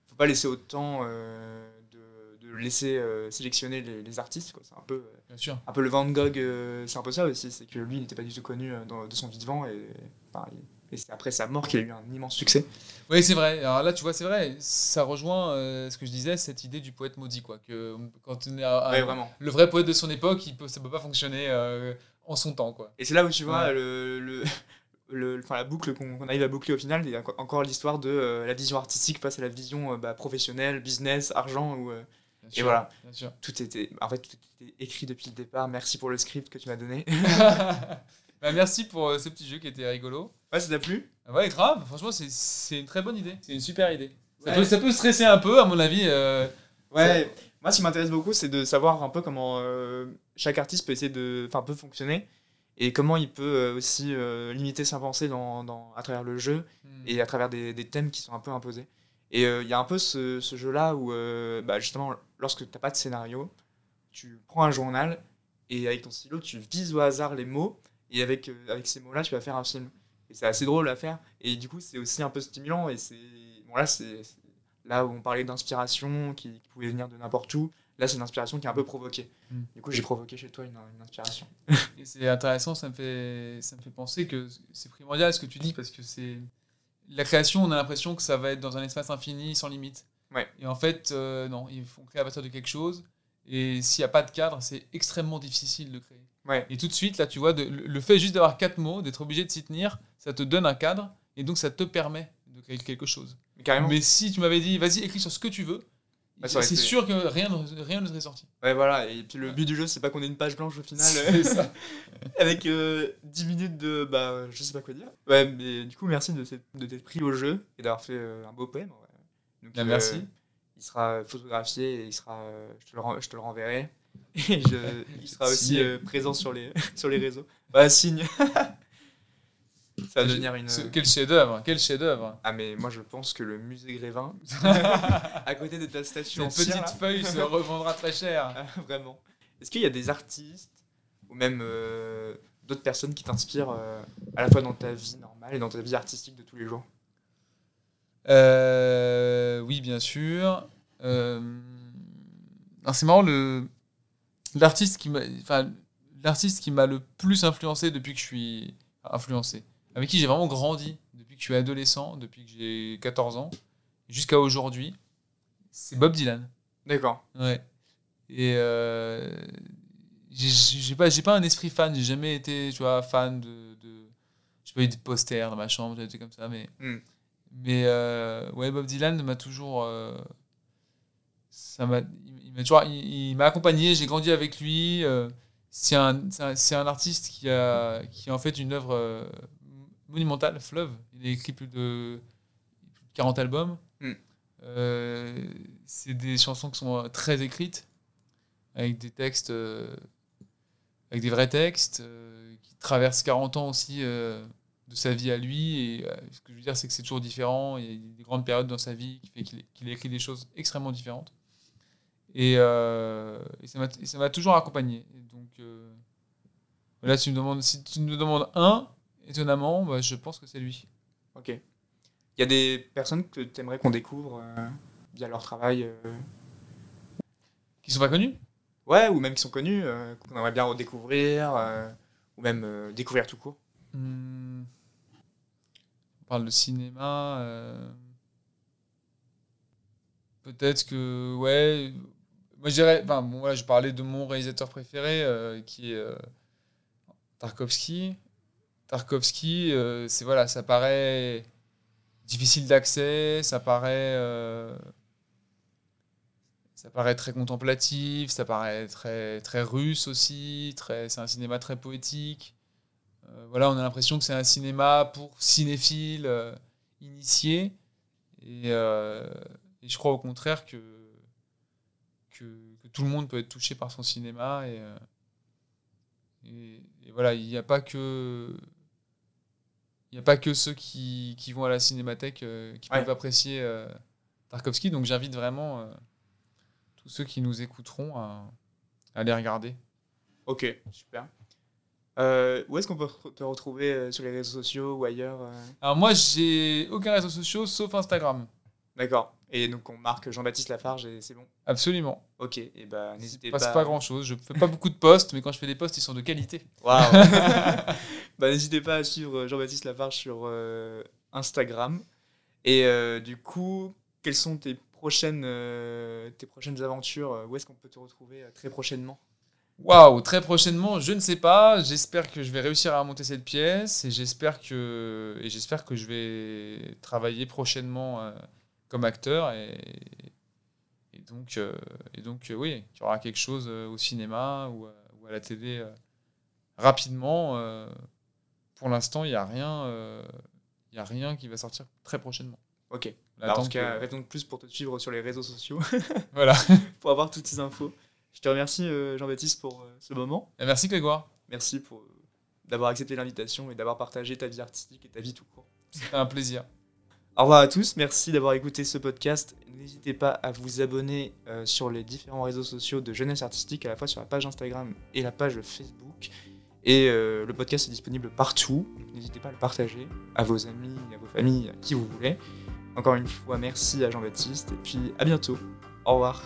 faut pas laisser autant euh, de, de laisser sélectionner les, les artistes. quoi. C'est un peu, Bien sûr. un peu le Van Gogh, c'est un peu ça aussi. C'est que lui, il n'était pas du tout connu dans- de son vivant. Et, enfin, il- et c'est après sa mort qu'il a eu un immense succès. Oui, c'est vrai. Alors là, tu vois, c'est vrai. Ça rejoint euh, ce que je disais, cette idée du poète maudit, quoi. Que quand on est à- à- Ouais, vraiment. le vrai poète de son époque, il peut, ça peut pas fonctionner euh, en son temps, quoi. Et c'est là où tu vois Ouais. le, le, le- enfin, la boucle qu'on qu'on arrive à boucler au final. Il y a enco- encore l'histoire de euh, la vision artistique face à la vision euh, bah, professionnelle, business, argent. Euh, Bien Et sûr, voilà. Tout était, en fait, tout était écrit depuis le départ. Merci pour le script que tu m'as donné. Bah, merci pour euh, ce petit jeu qui était rigolo. Ouais, ça t'a plu Ah Ouais, grave. Franchement, c'est- c'est une très bonne idée. C'est une super idée. Ça, Ouais. peut, ça peut stresser un peu, à mon avis. euh, Ouais. Moi, ce qui m'intéresse beaucoup, c'est de savoir un peu comment euh, chaque artiste peut essayer de, enfin, peut fonctionner et comment il peut euh, aussi euh, limiter sa pensée dans, dans- à travers le jeu hmm. et à travers des, des thèmes qui sont un peu imposés. Et euh, il y a un peu ce, ce jeu-là où, euh, bah, justement, lorsque tu n'as pas de scénario, tu prends un journal et avec ton stylo, tu vises au hasard les mots et avec, euh, avec ces mots-là, tu vas faire un film. C'est assez drôle à faire. Et du coup, c'est aussi un peu stimulant. Et c'est. Bon, là, c'est là où on parlait d'inspiration qui, qui pouvait venir de n'importe où. Là, c'est une inspiration qui est un peu provoquée. Mm. Du coup, j'ai provoqué chez toi une, une inspiration. C'est intéressant, ça me, fait, ça me fait penser que c'est primordial ce que tu dis parce que c'est. La création, on a l'impression que ça va être dans un espace infini, sans limite. Ouais. Et en fait, euh, non, il faut créer à partir de quelque chose. Et s'il n'y a pas de cadre, c'est extrêmement difficile de créer. Ouais. Et tout de suite, là, tu vois, de- le fait juste d'avoir quatre mots, d'être obligé de s'y tenir, ça te donne un cadre et donc ça te permet de créer quelque chose. Mais carrément. Mais si tu m'avais dit, vas-y, écris sur ce que tu veux, Bah, c'est été- sûr que rien, ne- rien ne serait sorti. Ouais, voilà. Et puis le but du jeu, c'est pas qu'on ait une page blanche au final. Ça. avec euh, 10 minutes de. Bah, je sais pas quoi dire. Ouais, mais du coup, merci de t'être pris au jeu et d'avoir fait euh, un beau poème. ouais. Donc, Bien, merci. Il sera photographié et il sera, euh, je, te le je te le renverrai. Et je- il sera aussi euh, présent sur les, sur les réseaux. Bah, signe. Ça va devenir une. Ce- Quel chef-d'œuvre, quel chef-d'œuvre. Ah, mais moi, je pense que le musée Grévin, à côté de ta statue en Cette petite là, feuille se revendra très cher. Ah, Vraiment. Est-ce qu'il y a des artistes ou même euh, d'autres personnes qui t'inspirent euh, à la fois dans ta vie normale et dans ta vie artistique de tous les jours? Euh, oui, bien sûr. Euh, alors, c'est marrant, le l'artiste qui m'a, enfin, l'artiste qui m'a le plus influencé depuis que je suis influencé, avec qui j'ai vraiment grandi depuis que je suis adolescent, depuis que j'ai 14 ans, jusqu'à aujourd'hui, c'est Bob Dylan. D'accord. Ouais. Et euh, j'ai- j'ai pas, j'ai pas un esprit fan, j'ai jamais été, tu vois, fan de. de j'ai pas eu de posters dans ma chambre, des trucs comme ça, mais. Hmm. Mais euh, ouais, Bob Dylan m'a toujours. euh, ça m'a, il, m'a toujours, il, il m'a accompagné, j'ai grandi avec lui. euh, c'est un, c'est un, c'est un artiste qui a, qui a en fait une œuvre euh, monumentale, Fleuve. Il a écrit plus de, plus de 40 albums. Hmm. Euh, c'est des chansons qui sont très écrites, avec des textes, euh, avec des vrais textes, euh, qui traversent 40 ans aussi de sa vie à lui. Et ce que je veux dire, c'est que c'est toujours différent. Il y a des grandes périodes dans sa vie qui fait qu'il qu'il a écrit des choses extrêmement différentes. Et, euh, et ça m'a- toujours accompagné. Et donc, euh, là, tu me demandes, si tu me demandes un, étonnamment, bah, je pense que c'est lui. Ok. Il y a des personnes que tu aimerais qu'on découvre euh, via leur travail euh, Qui sont pas connus Ouais, ou même qui sont connus, euh, qu'on aimerait bien redécouvrir, ou même découvrir tout court. Hmm. On parle de cinéma. Peut-être que, ouais. Moi, je dirais. Bon, je parlais de mon réalisateur préféré, euh, qui est euh, Tarkovsky. Tarkovsky, euh, c'est voilà, ça paraît difficile d'accès, ça paraît. ça paraît très contemplatif, ça paraît très, très russe aussi, très, c'est un cinéma très poétique. Voilà, on a l'impression que c'est un cinéma pour cinéphiles initiés. Et je crois au contraire que, que, que tout le monde peut être touché par son cinéma. Et, euh, et, et voilà, il n'y a pas que. Il n'y a pas que ceux qui, qui vont à la cinémathèque euh, qui Ouais. peuvent apprécier euh, Tarkovsky. Donc j'invite vraiment tous ceux qui nous écouteront à, à les regarder. Ok, super. Euh, où est-ce qu'on peut te retrouver euh, sur les réseaux sociaux ou ailleurs euh? Alors moi, j'ai aucun réseau social sauf Instagram. D'accord. Et donc on marque Jean-Baptiste Lafarge et c'est bon. Absolument. Ok, et bah n'hésitez Il pas. passe pas grand chose. Je fais pas beaucoup de posts, mais quand je fais des posts, ils sont de qualité. Waouh Bah n'hésitez pas à suivre Jean-Baptiste Lafarge sur euh, Instagram. Et euh, du coup, quelles sont tes prochaines, euh, tes prochaines aventures? Où est-ce qu'on peut te retrouver euh, très prochainement? Waouh, très prochainement, je ne sais pas. J'espère que je vais réussir à monter cette pièce et j'espère que et j'espère que je vais travailler prochainement euh, comme acteur et, et donc euh, et donc euh, oui, il y aura quelque chose euh, au cinéma ou, à- ou à la télé euh, rapidement. euh. pour l'instant, il n'y a rien, euh, il y a rien qui va sortir très prochainement. Ok. On Bah, en tout cas, que- plus pour te suivre sur les réseaux sociaux, voilà. pour avoir toutes ces infos. Je te remercie euh, Jean-Baptiste pour euh, ce moment. Et merci Grégoire, Merci pour euh, d'avoir accepté l'invitation et d'avoir partagé ta vie artistique et ta vie tout court. c'était un plaisir. Au revoir à tous, merci d'avoir écouté ce podcast. N'hésitez pas à vous abonner euh, sur les différents réseaux sociaux de Jeunesse Artistique, à la fois sur la page Instagram et la page Facebook. Et euh, le podcast est disponible partout, donc n'hésitez pas à le partager à vos amis, à vos familles, à qui vous voulez. Encore une fois, merci à Jean-Baptiste et puis à bientôt. Au revoir.